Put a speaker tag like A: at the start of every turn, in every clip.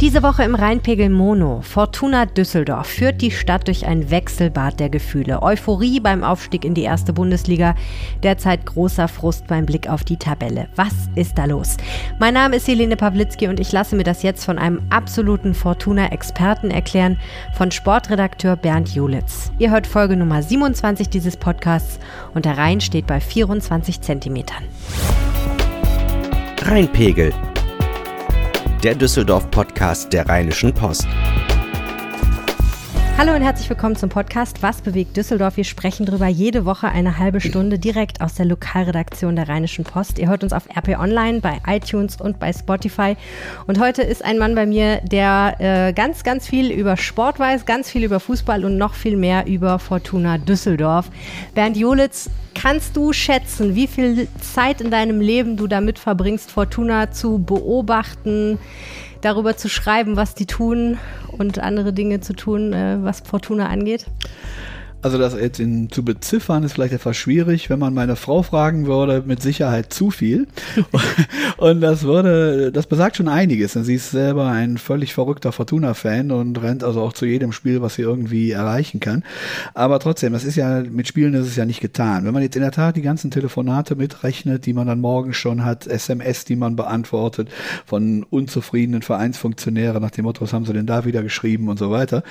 A: Diese Woche im Rheinpegel Mono. Fortuna Düsseldorf führt die Stadt durch ein Wechselbad der Gefühle. Euphorie beim Aufstieg in die erste Bundesliga. Derzeit großer Frust beim Blick auf die Tabelle. Was ist da los? Mein Name ist Helene Pawlitzki und ich lasse mir das jetzt von einem absoluten Fortuna-Experten erklären, von Sportredakteur Bernd Julitz. Ihr hört Folge Nummer 27 dieses Podcasts und der Rhein steht bei 24 Zentimetern.
B: Rheinpegel der Düsseldorf-Podcast der Rheinischen Post.
A: Hallo und herzlich willkommen zum Podcast Was bewegt Düsseldorf? Wir sprechen darüber jede Woche eine halbe Stunde direkt aus der Lokalredaktion der Rheinischen Post. Ihr hört uns auf RP Online, bei iTunes und bei Spotify. Und heute ist ein Mann bei mir, der äh, ganz, ganz viel über Sport weiß, ganz viel über Fußball und noch viel mehr über Fortuna Düsseldorf. Bernd Jolitz, kannst du schätzen, wie viel Zeit in deinem Leben du damit verbringst, Fortuna zu beobachten? Darüber zu schreiben, was die tun und andere Dinge zu tun, äh, was Fortuna angeht?
C: Also das jetzt in, zu beziffern ist vielleicht etwas schwierig. Wenn man meine Frau fragen würde, mit Sicherheit zu viel. und das würde, das besagt schon einiges. sie ist selber ein völlig verrückter Fortuna-Fan und rennt also auch zu jedem Spiel, was sie irgendwie erreichen kann. Aber trotzdem, das ist ja, mit Spielen ist es ja nicht getan. Wenn man jetzt in der Tat die ganzen Telefonate mitrechnet, die man dann morgen schon hat, SMS, die man beantwortet von unzufriedenen Vereinsfunktionären nach dem Motto, was haben sie denn da wieder geschrieben und so weiter,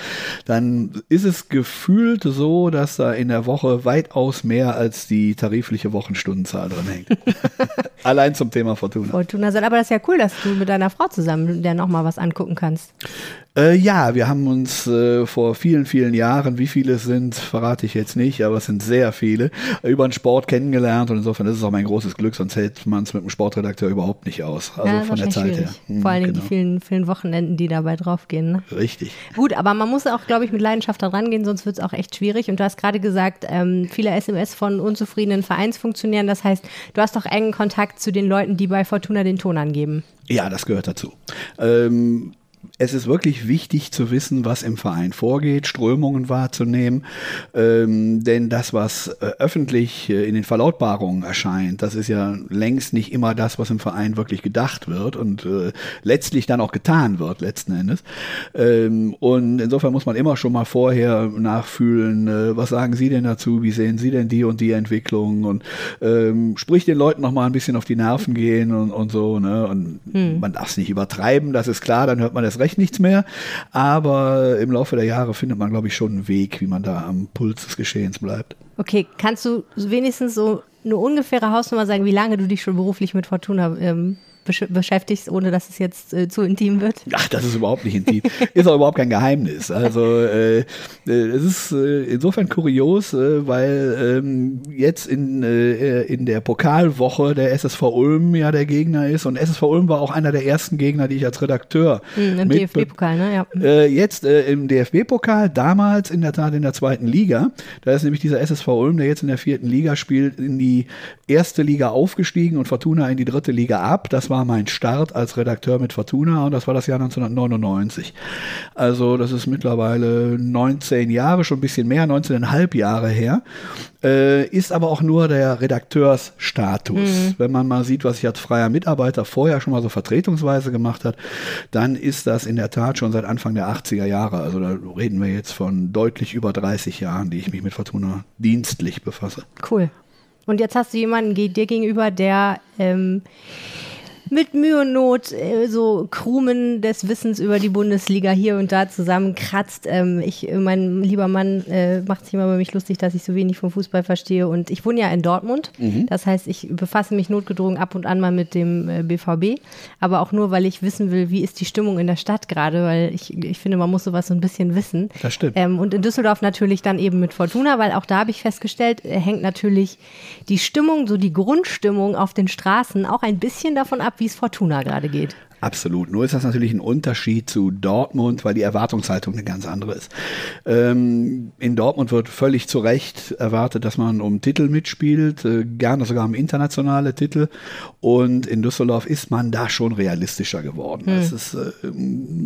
C: dann ist es gefühlt so, dass da in der Woche weitaus mehr als die tarifliche Wochenstundenzahl drin hängt. Allein zum Thema Fortuna.
A: Fortuna, aber das ist ja cool, dass du mit deiner Frau zusammen der nochmal was angucken kannst.
C: Äh, ja, wir haben uns äh, vor vielen, vielen Jahren, wie viele es sind, verrate ich jetzt nicht, aber es sind sehr viele, über den Sport kennengelernt und insofern ist es auch mein großes Glück, sonst hält man es mit dem Sportredakteur überhaupt nicht aus. Also ja, von der Zeit schwierig. her.
A: Hm, Vor allem genau. die vielen, vielen Wochenenden, die dabei draufgehen. Ne?
C: Richtig.
A: Gut, aber man muss auch, glaube ich, mit Leidenschaft da rangehen, sonst wird es auch echt schwierig. Und du hast gerade gesagt, ähm, viele SMS von unzufriedenen Vereinsfunktionären. Das heißt, du hast doch engen Kontakt zu den Leuten, die bei Fortuna den Ton angeben.
C: Ja, das gehört dazu. Ähm, es ist wirklich wichtig zu wissen, was im Verein vorgeht, Strömungen wahrzunehmen, ähm, denn das, was äh, öffentlich äh, in den Verlautbarungen erscheint, das ist ja längst nicht immer das, was im Verein wirklich gedacht wird und äh, letztlich dann auch getan wird, letzten Endes. Ähm, und insofern muss man immer schon mal vorher nachfühlen, äh, was sagen Sie denn dazu, wie sehen Sie denn die und die Entwicklung und ähm, sprich den Leuten noch mal ein bisschen auf die Nerven gehen und, und so. Ne? Und hm. man darf es nicht übertreiben, das ist klar, dann hört man erst recht nichts mehr. Aber im Laufe der Jahre findet man, glaube ich, schon einen Weg, wie man da am Puls des Geschehens bleibt.
A: Okay, kannst du wenigstens so eine ungefähre Hausnummer sagen, wie lange du dich schon beruflich mit Fortuna ähm, besch beschäftigst, ohne dass es jetzt äh, zu intim wird?
C: Ach, das ist überhaupt nicht intim. ist auch überhaupt kein Geheimnis. Also äh, äh, es ist äh, insofern kurios, äh, weil ähm, jetzt in, in der Pokalwoche der SSV Ulm ja der Gegner ist und SSV Ulm war auch einer der ersten Gegner, die ich als Redakteur
A: mhm, im DFB-Pokal, ne?
C: Ja. jetzt im DFB-Pokal, damals in der Tat in der zweiten Liga. Da ist nämlich dieser SSV Ulm, der jetzt in der vierten Liga spielt, in die erste Liga aufgestiegen und Fortuna in die dritte Liga ab. Das war war mein Start als Redakteur mit Fortuna und das war das Jahr 1999. Also das ist mittlerweile 19 Jahre, schon ein bisschen mehr, 19,5 Jahre her. Äh, ist aber auch nur der Redakteursstatus. Mhm. Wenn man mal sieht, was ich als freier Mitarbeiter vorher schon mal so vertretungsweise gemacht hat, dann ist das in der Tat schon seit Anfang der 80er Jahre. Also da reden wir jetzt von deutlich über 30 Jahren, die ich mich mit Fortuna dienstlich befasse.
A: Cool. Und jetzt hast du jemanden dir gegenüber, der ähm, mit Mühe und Not äh, so Krumen des Wissens über die Bundesliga hier und da zusammenkratzt. Ähm, ich, mein lieber Mann äh, macht sich immer über mich lustig, dass ich so wenig vom Fußball verstehe. Und ich wohne ja in Dortmund. Mhm. Das heißt, ich befasse mich notgedrungen ab und an mal mit dem äh, BVB. Aber auch nur, weil ich wissen will, wie ist die Stimmung in der Stadt gerade, weil ich, ich finde, man muss sowas so ein bisschen wissen.
C: Das stimmt.
A: Ähm, und in Düsseldorf natürlich dann eben mit Fortuna, weil auch da habe ich festgestellt, äh, hängt natürlich die Stimmung, so die Grundstimmung auf den Straßen auch ein bisschen davon ab, wie es Fortuna gerade geht.
C: Absolut. Nur ist das natürlich ein Unterschied zu Dortmund, weil die Erwartungshaltung eine ganz andere ist. Ähm, in Dortmund wird völlig zu Recht erwartet, dass man um Titel mitspielt, äh, gerne sogar um internationale Titel. Und in Düsseldorf ist man da schon realistischer geworden. Hm. Es, ist, äh,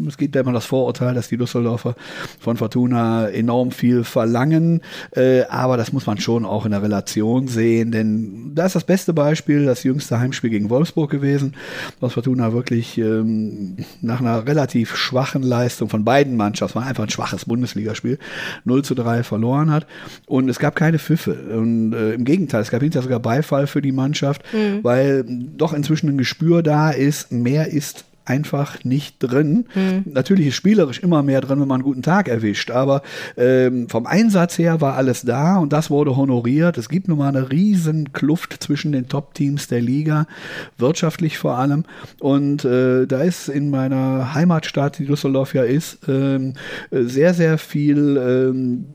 C: es gibt ja immer das Vorurteil, dass die Düsseldorfer von Fortuna enorm viel verlangen. Äh, aber das muss man schon auch in der Relation sehen, denn da ist das beste Beispiel das jüngste Heimspiel gegen Wolfsburg gewesen, was Fortuna wirklich ähm, nach einer relativ schwachen Leistung von beiden Mannschaften, war einfach ein schwaches Bundesligaspiel, 0 zu 3 verloren hat. Und es gab keine Pfiffe. Und äh, im Gegenteil, es gab hinterher sogar Beifall für die Mannschaft, mhm. weil doch inzwischen ein Gespür da ist, mehr ist einfach nicht drin. Mhm. Natürlich ist spielerisch immer mehr drin, wenn man einen guten Tag erwischt, aber ähm, vom Einsatz her war alles da und das wurde honoriert. Es gibt nun mal eine riesen Kluft zwischen den Top-Teams der Liga, wirtschaftlich vor allem. Und äh, da ist in meiner Heimatstadt, die Düsseldorf ja ist, ähm, sehr, sehr viel ähm,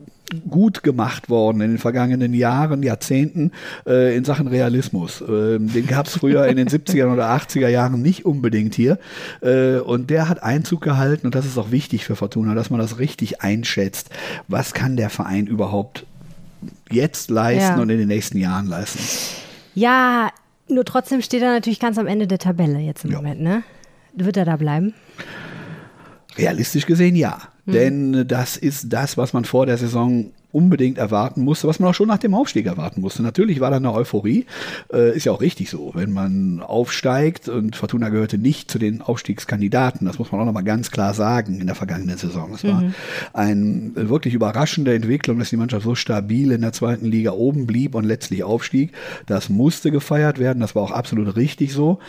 C: gut gemacht worden in den vergangenen Jahren, Jahrzehnten äh, in Sachen Realismus. Ähm, den gab es früher in den 70er oder 80er Jahren nicht unbedingt hier. Äh, und der hat Einzug gehalten und das ist auch wichtig für Fortuna, dass man das richtig einschätzt. Was kann der Verein überhaupt jetzt leisten ja. und in den nächsten Jahren leisten?
A: Ja, nur trotzdem steht er natürlich ganz am Ende der Tabelle jetzt im ja. Moment, ne? Wird er da bleiben?
C: Realistisch gesehen ja. Mhm. Denn das ist das, was man vor der Saison unbedingt erwarten musste, was man auch schon nach dem Aufstieg erwarten musste. Natürlich war da eine Euphorie, äh, ist ja auch richtig so, wenn man aufsteigt und Fortuna gehörte nicht zu den Aufstiegskandidaten, das muss man auch nochmal ganz klar sagen in der vergangenen Saison. Es war mhm. eine wirklich überraschende Entwicklung, dass die Mannschaft so stabil in der zweiten Liga oben blieb und letztlich aufstieg. Das musste gefeiert werden, das war auch absolut richtig so.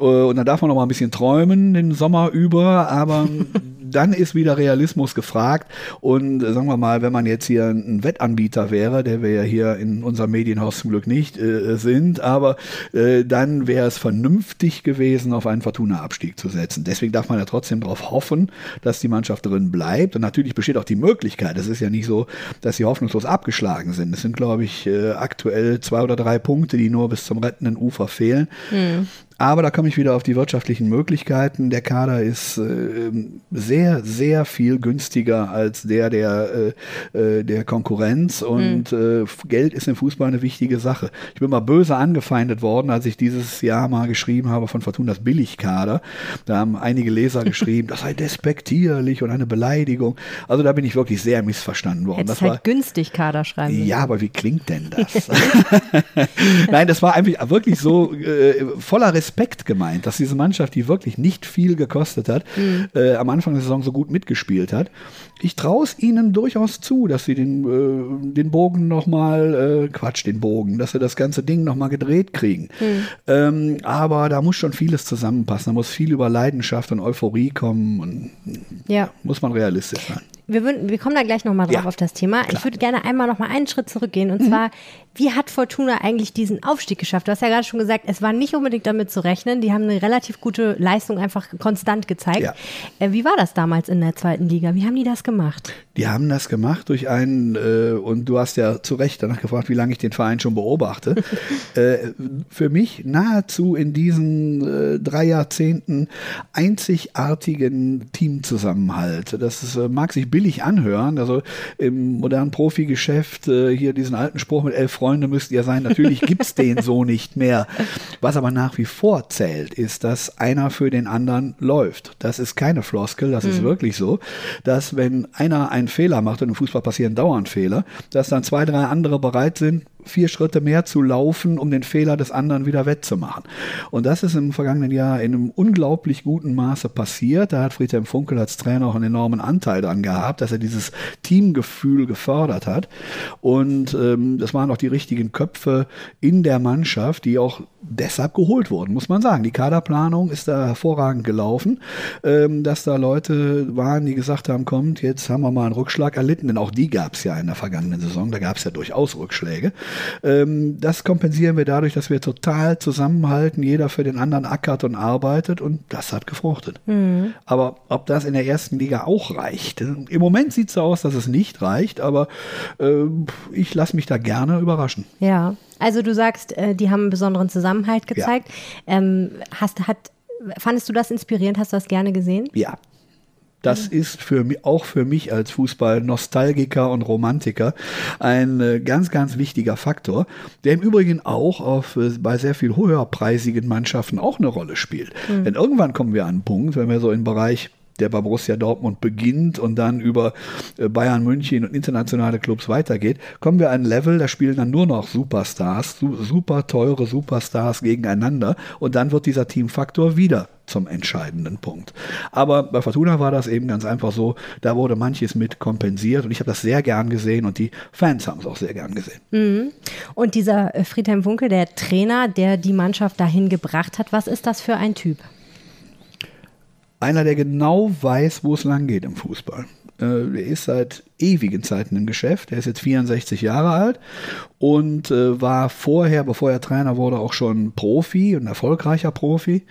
C: Äh, und dann darf man noch mal ein bisschen träumen den Sommer über, aber dann ist wieder Realismus gefragt und äh, sagen wir mal, wenn man jetzt hier ein Wettanbieter wäre, der wir ja hier in unserem Medienhaus zum Glück nicht äh, sind, aber äh, dann wäre es vernünftig gewesen, auf einen Fortuna-Abstieg zu setzen. Deswegen darf man ja trotzdem darauf hoffen, dass die Mannschaft drin bleibt. Und natürlich besteht auch die Möglichkeit, es ist ja nicht so, dass sie hoffnungslos abgeschlagen sind. Es sind, glaube ich, äh, aktuell zwei oder drei Punkte, die nur bis zum rettenden Ufer fehlen. Mhm. Aber da komme ich wieder auf die wirtschaftlichen Möglichkeiten. Der Kader ist äh, sehr, sehr viel günstiger als der der, äh, äh der Konkurrenz und mhm. äh, Geld ist im Fußball eine wichtige Sache. Ich bin mal böse angefeindet worden, als ich dieses Jahr mal geschrieben habe von Fortunas Billigkader. Da haben einige Leser geschrieben, das sei despektierlich und eine Beleidigung. Also da bin ich wirklich sehr missverstanden worden.
A: Hättest das halt war günstig Kader schreiben.
C: Ja, aber wie klingt denn das? Nein, das war einfach wirklich so äh, voller Respekt Respekt gemeint, dass diese Mannschaft, die wirklich nicht viel gekostet hat, mhm. äh, am Anfang der Saison so gut mitgespielt hat. Ich traue es ihnen durchaus zu, dass sie den, äh, den Bogen nochmal, äh, Quatsch, den Bogen, dass sie das ganze Ding nochmal gedreht kriegen. Mhm. Ähm, aber da muss schon vieles zusammenpassen. Da muss viel über Leidenschaft und Euphorie kommen und ja. muss man realistisch sein
A: wir, würden, wir kommen da gleich nochmal drauf ja, auf das Thema. Klar. Ich würde gerne einmal nochmal einen Schritt zurückgehen. Und mhm. zwar, wie hat Fortuna eigentlich diesen Aufstieg geschafft? Du hast ja gerade schon gesagt, es war nicht unbedingt damit zu rechnen. Die haben eine relativ gute Leistung einfach konstant gezeigt. Ja. Äh, wie war das damals in der zweiten Liga? Wie haben die das gemacht?
C: Die haben das gemacht durch einen, äh, und du hast ja zu Recht danach gefragt, wie lange ich den Verein schon beobachte. äh, für mich nahezu in diesen äh, drei Jahrzehnten einzigartigen Teamzusammenhalt. Das ist, äh, mag sich billig anhören. Also im modernen Profigeschäft äh, hier diesen alten Spruch mit elf Freunde müsst ihr sein. Natürlich gibt es den so nicht mehr. Was aber nach wie vor zählt, ist, dass einer für den anderen läuft. Das ist keine Floskel, das mhm. ist wirklich so, dass wenn einer einen Fehler macht und im Fußball passieren dauernd Fehler, dass dann zwei, drei andere bereit sind, vier Schritte mehr zu laufen, um den Fehler des anderen wieder wettzumachen. Und das ist im vergangenen Jahr in einem unglaublich guten Maße passiert. Da hat Friedhelm Funkel als Trainer auch einen enormen Anteil daran gehabt, dass er dieses Teamgefühl gefördert hat. Und ähm, das waren auch die richtigen Köpfe in der Mannschaft, die auch deshalb geholt wurden, muss man sagen. Die Kaderplanung ist da hervorragend gelaufen, ähm, dass da Leute waren, die gesagt haben, kommt, jetzt haben wir mal einen Rückschlag erlitten, denn auch die gab es ja in der vergangenen Saison, da gab es ja durchaus Rückschläge. Ähm, das kompensieren wir dadurch, dass wir total zusammenhalten, jeder für den anderen ackert und arbeitet und das hat gefruchtet. Mhm. Aber ob das in der ersten Liga auch reicht? Im Moment sieht es so aus, dass es nicht reicht, aber äh, ich lasse mich da gerne überraschen.
A: Ja, also du sagst, äh, die haben einen besonderen Zusammenhalt gezeigt. Ja. Ähm, hast, hat, fandest du das inspirierend? Hast du das gerne gesehen?
C: Ja, das ist für mich, auch für mich als Fußball-Nostalgiker und Romantiker ein äh, ganz, ganz wichtiger Faktor, der im Übrigen auch auf, äh, bei sehr viel höherpreisigen Mannschaften auch eine Rolle spielt. Mhm. Denn irgendwann kommen wir an einen Punkt, wenn wir so im Bereich der bei Borussia Dortmund beginnt und dann über äh, Bayern München und internationale Clubs weitergeht, kommen wir an ein Level, da spielen dann nur noch Superstars, super teure Superstars gegeneinander und dann wird dieser Teamfaktor wieder zum entscheidenden Punkt. Aber bei Fortuna war das eben ganz einfach so, da wurde manches mit kompensiert und ich habe das sehr gern gesehen und die Fans haben es auch sehr gern gesehen.
A: Mhm. Und dieser äh, Friedhelm Funkel, der Trainer, der die Mannschaft dahin gebracht hat, was ist das für ein Typ?
C: Einer, der genau weiß, wo es lang geht im Fußball. Äh, er ist seit ewigen Zeiten im Geschäft. Er ist jetzt 64 Jahre alt und äh, war vorher, bevor er Trainer wurde, auch schon Profi, ein erfolgreicher Profi.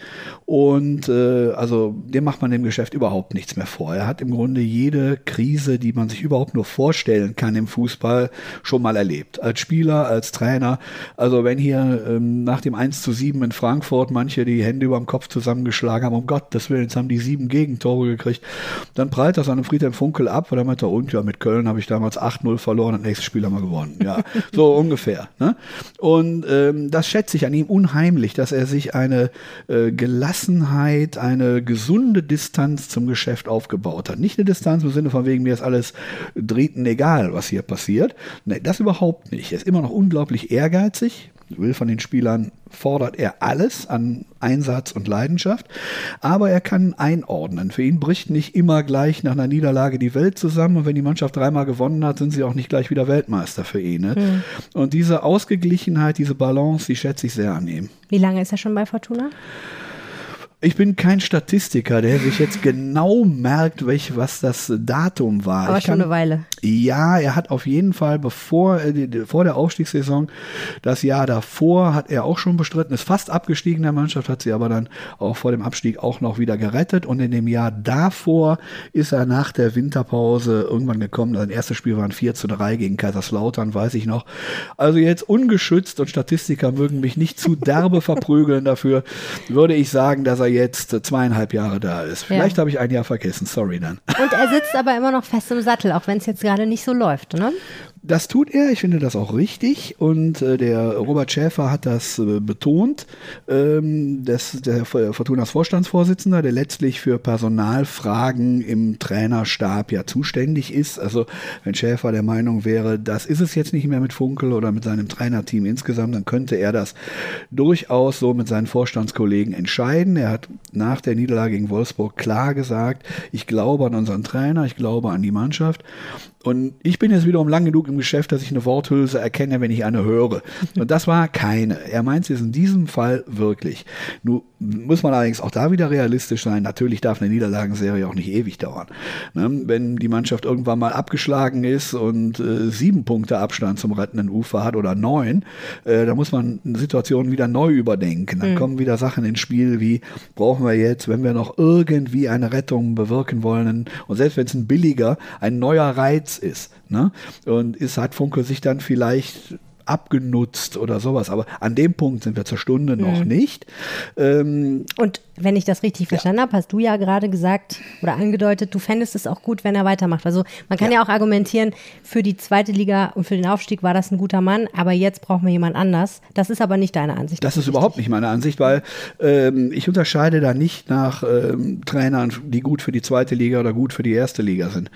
C: Und äh, also dem macht man im Geschäft überhaupt nichts mehr vor. Er hat im Grunde jede Krise, die man sich überhaupt nur vorstellen kann im Fußball, schon mal erlebt. Als Spieler, als Trainer. Also wenn hier ähm, nach dem 1 zu 7 in Frankfurt manche die Hände über dem Kopf zusammengeschlagen haben, um Gottes Willen, jetzt haben die sieben Gegentore gekriegt, dann prallt das an einem Friedhelm Funkel ab, weil er meinte, und ja, mit Köln habe ich damals 8-0 verloren und nächstes Spiel haben wir gewonnen. Ja, so ungefähr. Ne? Und ähm, das schätze ich an ihm unheimlich, dass er sich eine äh, Gelassenheit, eine gesunde Distanz zum Geschäft aufgebaut hat. Nicht eine Distanz im Sinne von wegen mir ist alles Dritten egal, was hier passiert. Nee, das überhaupt nicht. Er ist immer noch unglaublich ehrgeizig, will von den Spielern, fordert er alles an Einsatz und Leidenschaft, aber er kann einordnen. Für ihn bricht nicht immer gleich nach einer Niederlage die Welt zusammen und wenn die Mannschaft dreimal gewonnen hat, sind sie auch nicht gleich wieder Weltmeister für ihn. Ne? Mhm. Und diese Ausgeglichenheit, diese Balance, die schätze ich sehr an ihm.
A: Wie lange ist er schon bei Fortuna?
C: Ich bin kein Statistiker, der sich jetzt genau merkt, welch, was das Datum war.
A: Aber ich schon kann, eine Weile.
C: Ja, er hat auf jeden Fall, bevor äh, vor der Aufstiegssaison, das Jahr davor, hat er auch schon bestritten, ist fast abgestiegen der Mannschaft, hat sie aber dann auch vor dem Abstieg auch noch wieder gerettet. Und in dem Jahr davor ist er nach der Winterpause irgendwann gekommen. Sein erstes Spiel war ein 4 zu 3 gegen Kaiserslautern, weiß ich noch. Also jetzt ungeschützt und Statistiker mögen mich nicht zu derbe verprügeln dafür, würde ich sagen, dass er jetzt zweieinhalb Jahre da ist. Vielleicht ja. habe ich ein Jahr vergessen, sorry dann.
A: Und er sitzt aber immer noch fest im Sattel, auch wenn es jetzt gerade nicht so läuft, ne?
C: Das tut er, ich finde das auch richtig und äh, der Robert Schäfer hat das äh, betont, ähm, das, der Fortunas Vorstandsvorsitzender, der letztlich für Personalfragen im Trainerstab ja zuständig ist. Also wenn Schäfer der Meinung wäre, das ist es jetzt nicht mehr mit Funkel oder mit seinem Trainerteam insgesamt, dann könnte er das durchaus so mit seinen Vorstandskollegen entscheiden. Er hat nach der Niederlage gegen Wolfsburg klar gesagt, ich glaube an unseren Trainer, ich glaube an die Mannschaft und ich bin jetzt wiederum lang genug im Geschäft, dass ich eine Worthülse erkenne, wenn ich eine höre. Und das war keine. Er meint es in diesem Fall wirklich. Nun muss man allerdings auch da wieder realistisch sein. Natürlich darf eine Niederlagenserie auch nicht ewig dauern. Ne? Wenn die Mannschaft irgendwann mal abgeschlagen ist und äh, sieben Punkte Abstand zum rettenden Ufer hat oder neun, äh, da muss man Situationen wieder neu überdenken. Dann mhm. kommen wieder Sachen ins Spiel wie, brauchen wir jetzt, wenn wir noch irgendwie eine Rettung bewirken wollen, und selbst wenn es ein billiger, ein neuer Reiz Netz ist. Ne? Und ist, hat Funke sich dann vielleicht abgenutzt oder sowas. Aber an dem Punkt sind wir zur Stunde mhm. noch nicht.
A: Ähm, und wenn ich das richtig verstanden ja. habe, hast du ja gerade gesagt oder angedeutet, du fändest es auch gut, wenn er weitermacht. Also man kann ja. ja. auch argumentieren, für die zweite Liga und für den Aufstieg war das ein guter Mann, aber jetzt brauchen wir jemand anders. Das ist aber nicht deine Ansicht.
C: Das ist richtig. überhaupt nicht meine Ansicht, weil ähm, ich unterscheide da nicht nach ähm, Trainern, die gut für die zweite Liga oder gut für die erste Liga sind.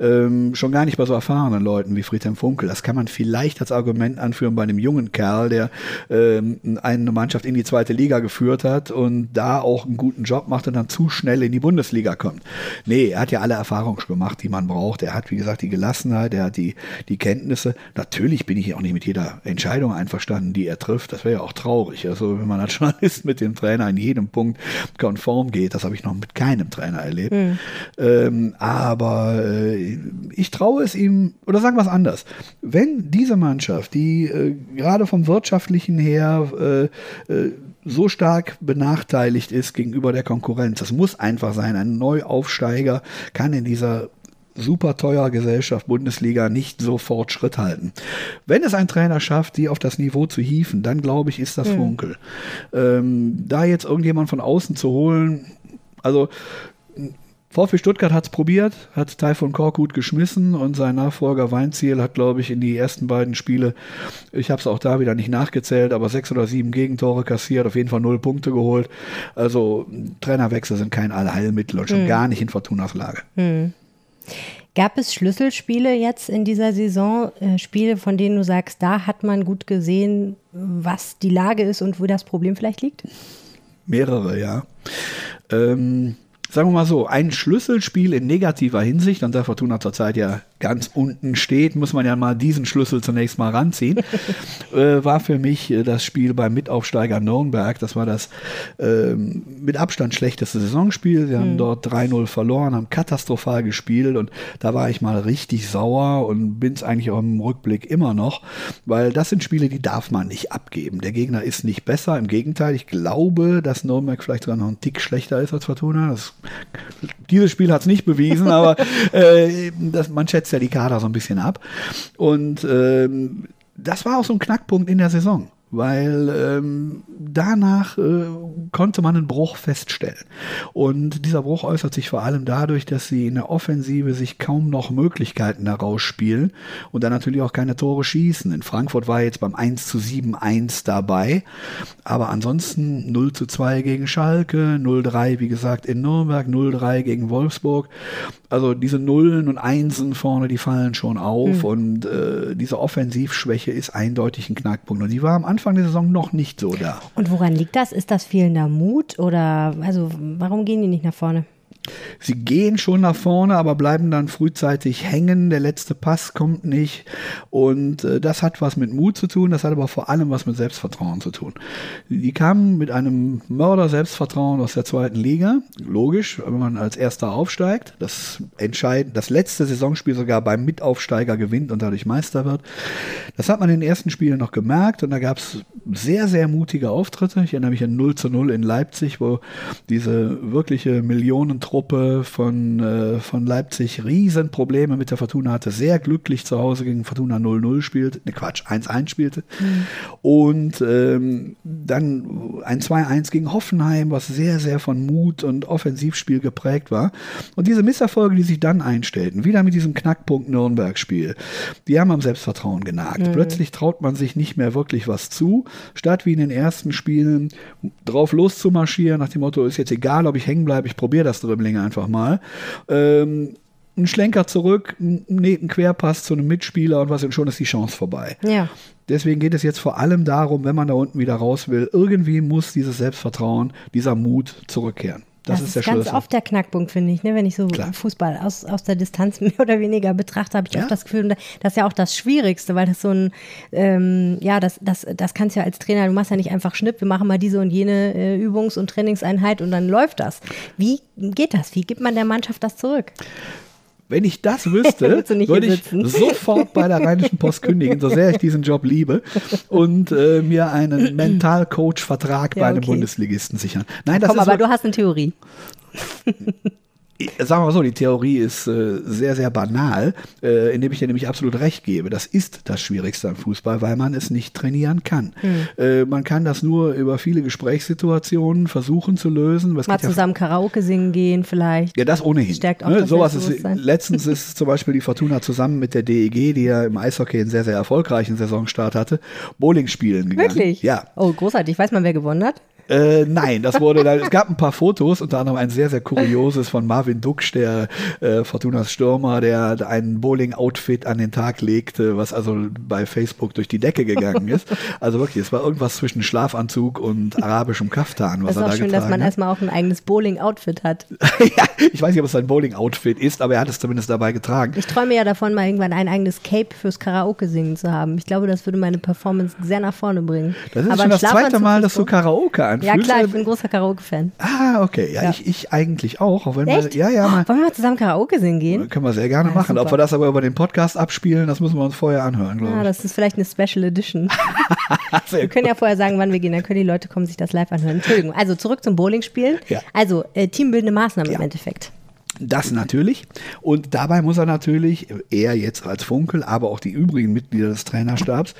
C: Ähm, schon gar nicht bei so erfahrenen Leuten wie Friedhelm Funkel. Das kann man vielleicht als Argument anführen bei einem jungen Kerl, der ähm, eine Mannschaft in die zweite Liga geführt hat und da auch einen guten Job macht und dann zu schnell in die Bundesliga kommt. Nee, er hat ja alle Erfahrungen gemacht, die man braucht. Er hat, wie gesagt, die Gelassenheit, er hat die, die Kenntnisse. Natürlich bin ich auch nicht mit jeder Entscheidung einverstanden, die er trifft. Das wäre ja auch traurig. Also wenn man als Journalist mit dem Trainer in jedem Punkt konform geht, das habe ich noch mit keinem Trainer erlebt. Mhm. Ähm, aber äh, ich traue es ihm, oder sagen wir es anders. Wenn diese Mannschaft, die äh, gerade vom wirtschaftlichen her äh, äh so stark benachteiligt ist gegenüber der Konkurrenz. Das muss einfach sein. Ein Neuaufsteiger kann in dieser super teuer Gesellschaft Bundesliga nicht sofort Schritt halten. Wenn es ein Trainer schafft, die auf das Niveau zu hieven, dann glaube ich, ist das mhm. Funkel. Ähm, da jetzt irgendjemand von außen zu holen, also VfB Stuttgart hat es probiert, hat Taifun Korkut geschmissen und sein Nachfolger Weinziel hat, glaube ich, in die ersten beiden Spiele, ich habe es auch da wieder nicht nachgezählt, aber sechs oder sieben Gegentore kassiert, auf jeden Fall null Punkte geholt. Also Trainerwechsel sind kein Allheilmittel und schon mhm. gar nicht in Fortunas Lage. Mhm.
A: Gab es Schlüsselspiele jetzt in dieser Saison, äh, Spiele, von denen du sagst, da hat man gut gesehen, was die Lage ist und wo das Problem vielleicht liegt?
C: Mehrere, ja. Ähm, sagen wir mal so, ein Schlüsselspiel in negativer Hinsicht, und da Fortuna zurzeit ja ganz unten steht, muss man ja mal diesen Schlüssel zunächst mal ranziehen, äh, war für mich äh, das Spiel beim Mitaufsteiger Nürnberg. Das war das äh, mit Abstand schlechteste Saisonspiel. Wir haben mhm. dort 3-0 verloren, haben katastrophal gespielt und da war ich mal richtig sauer und bin es eigentlich auch im Rückblick immer noch, weil das sind Spiele, die darf man nicht abgeben. Der Gegner ist nicht besser, im Gegenteil, ich glaube, dass Nürnberg vielleicht sogar noch ein Tick schlechter ist als Fortuna. Das, dieses Spiel hat es nicht bewiesen, aber äh, das, man schätzt setzt ja die Kader so ein bisschen ab. Und ähm, das war auch so ein Knackpunkt in der Saison weil ähm, danach äh, konnte man einen Bruch feststellen. Und dieser Bruch äußert sich vor allem dadurch, dass sie in der Offensive sich kaum noch Möglichkeiten herausspielen und dann natürlich auch keine Tore schießen. In Frankfurt war jetzt beim 1 zu 7 1 dabei, aber ansonsten 0 zu 2 gegen Schalke, 0-3 wie gesagt in Nürnberg, 0-3 gegen Wolfsburg. Also diese Nullen und Einsen vorne, die fallen schon auf mhm. und äh, diese Offensivschwäche ist eindeutig ein Knackpunkt. Und die war am Anfang Anfang der Saison noch nicht so da.
A: Und woran liegt das? Ist das fehlender Mut oder also warum gehen die nicht nach vorne?
C: Sie gehen schon nach vorne, aber bleiben dann frühzeitig hängen. Der letzte Pass kommt nicht. Und äh, das hat was mit Mut zu tun, das hat aber vor allem was mit Selbstvertrauen zu tun. Die kamen mit einem Mörder-Selbstvertrauen aus der zweiten Liga. Logisch, wenn man als Erster aufsteigt, das entscheidend, das letzte Saisonspiel sogar beim Mitaufsteiger gewinnt und dadurch Meister wird. Das hat man in den ersten Spielen noch gemerkt und da gab es sehr, sehr mutige Auftritte. Ich erinnere mich an 0 zu 0 in Leipzig, wo diese wirkliche Millionentruppe Truppe von, äh, von Leipzig Riesenprobleme mit der Fortuna hatte, sehr glücklich zu Hause gegen Fortuna 0-0 spielte, ne Quatsch, 1-1 spielte. Mhm. Und ähm, dann ein 2-1 gegen Hoffenheim, was sehr, sehr von Mut und Offensivspiel geprägt war. Und diese Misserfolge, die sich dann einstellten, wieder mit diesem Knackpunkt Nürnberg-Spiel, die haben am Selbstvertrauen genagt. Mhm. Plötzlich traut man sich nicht mehr wirklich was zu, statt wie in den ersten Spielen drauf loszumarschieren, nach dem Motto, ist jetzt egal, ob ich hängen bleibe, ich probiere das Dribbling Dribbling einfach mal. Ähm, ein Schlenker zurück, ein Querpass zu einem Mitspieler und was und schon ist die Chance vorbei.
A: Ja.
C: Deswegen geht es jetzt vor allem darum, wenn man da unten wieder raus will, irgendwie muss dieses Selbstvertrauen, dieser Mut zurückkehren. Das, das ist, ist
A: ganz
C: Schlüssel.
A: oft der Knackpunkt, finde ich. Ne? Wenn ich so Klar. Fußball aus, aus der Distanz mehr oder weniger betrachte, habe ich ja. oft das Gefühl, das ist ja auch das Schwierigste, weil das so ein, ähm, ja, das, das, das kannst du ja als Trainer, du machst ja nicht einfach Schnipp, wir machen mal diese und jene äh, Übungs- und Trainingseinheit und dann läuft das. Wie geht das? Wie gibt man der Mannschaft das zurück?
C: Wenn ich das wüsste, würde ich sofort bei der Rheinischen Post kündigen, so sehr ich diesen Job liebe, und äh, mir einen Mentalcoach-Vertrag ja, bei einem okay. Bundesligisten sichern.
A: Nein, das Komm, ist aber so, du hast eine Theorie
C: sagen wir mal so, die Theorie ist äh, sehr, sehr banal, äh, indem ich dir nämlich absolut recht gebe. Das ist das Schwierigste am Fußball, weil man es nicht trainieren kann. Mhm. Äh, man kann das nur über viele Gesprächssituationen versuchen zu lösen.
A: Was mal zusammen ja Karaoke singen gehen vielleicht.
C: Ja, das ohnehin.
A: Stärkt auch ne? das Sowas
C: ist, letztens ist zum Beispiel die Fortuna zusammen mit der DEG, die ja im Eishockey einen sehr, sehr erfolgreichen Saisonstart hatte, Bowling spielen gegangen.
A: Wirklich?
C: Ja.
A: Oh, großartig. Weiß man, wer gewonnen hat?
C: Äh, nein, das wurde dann, es gab ein paar Fotos, unter anderem ein sehr, sehr kurioses von Marvin Duksch, der äh, Fortunas Stürmer, der ein Bowling-Outfit an den Tag legte, was also bei Facebook durch die Decke gegangen ist. Also wirklich, es war irgendwas zwischen Schlafanzug und arabischem Kaftan, was er da getragen hat. Es ist auch schön, dass
A: man
C: hat.
A: erstmal auch ein eigenes Bowling-Outfit hat.
C: ja, ich weiß nicht, ob es ein Bowling-Outfit ist, aber er hat es zumindest dabei getragen.
A: Ich träume ja davon, mal irgendwann ein eigenes Cape fürs Karaoke-Singen zu haben. Ich glaube, das würde meine Performance sehr nach vorne bringen.
C: Das ist aber schon das zweite Mal, dass du Karaoke anfühlst.
A: Ja klar, ich bin ein großer Karaoke-Fan.
C: Ah, okay. Ja, ja. Ich, ich eigentlich auch. auch wenn
A: Echt?
C: Wir, ja, ja,
A: oh, wollen wir mal zusammen Karaoke singen gehen?
C: Können wir sehr gerne ja, machen. Super. Ob wir das aber über den Podcast abspielen, das müssen wir uns vorher anhören, glaube
A: ja, das ist vielleicht eine Special Edition. wir können ja vorher sagen, wann wir gehen, dann können die Leute kommen, sich das live anhören. Entschuldigung. Also zurück zum Bowling-Spielen. Ja. Also äh, teambildende Maßnahmen im Endeffekt.
C: Das natürlich. Und dabei muss er natürlich, er jetzt als Funkel, aber auch die übrigen Mitglieder des Trainerstabs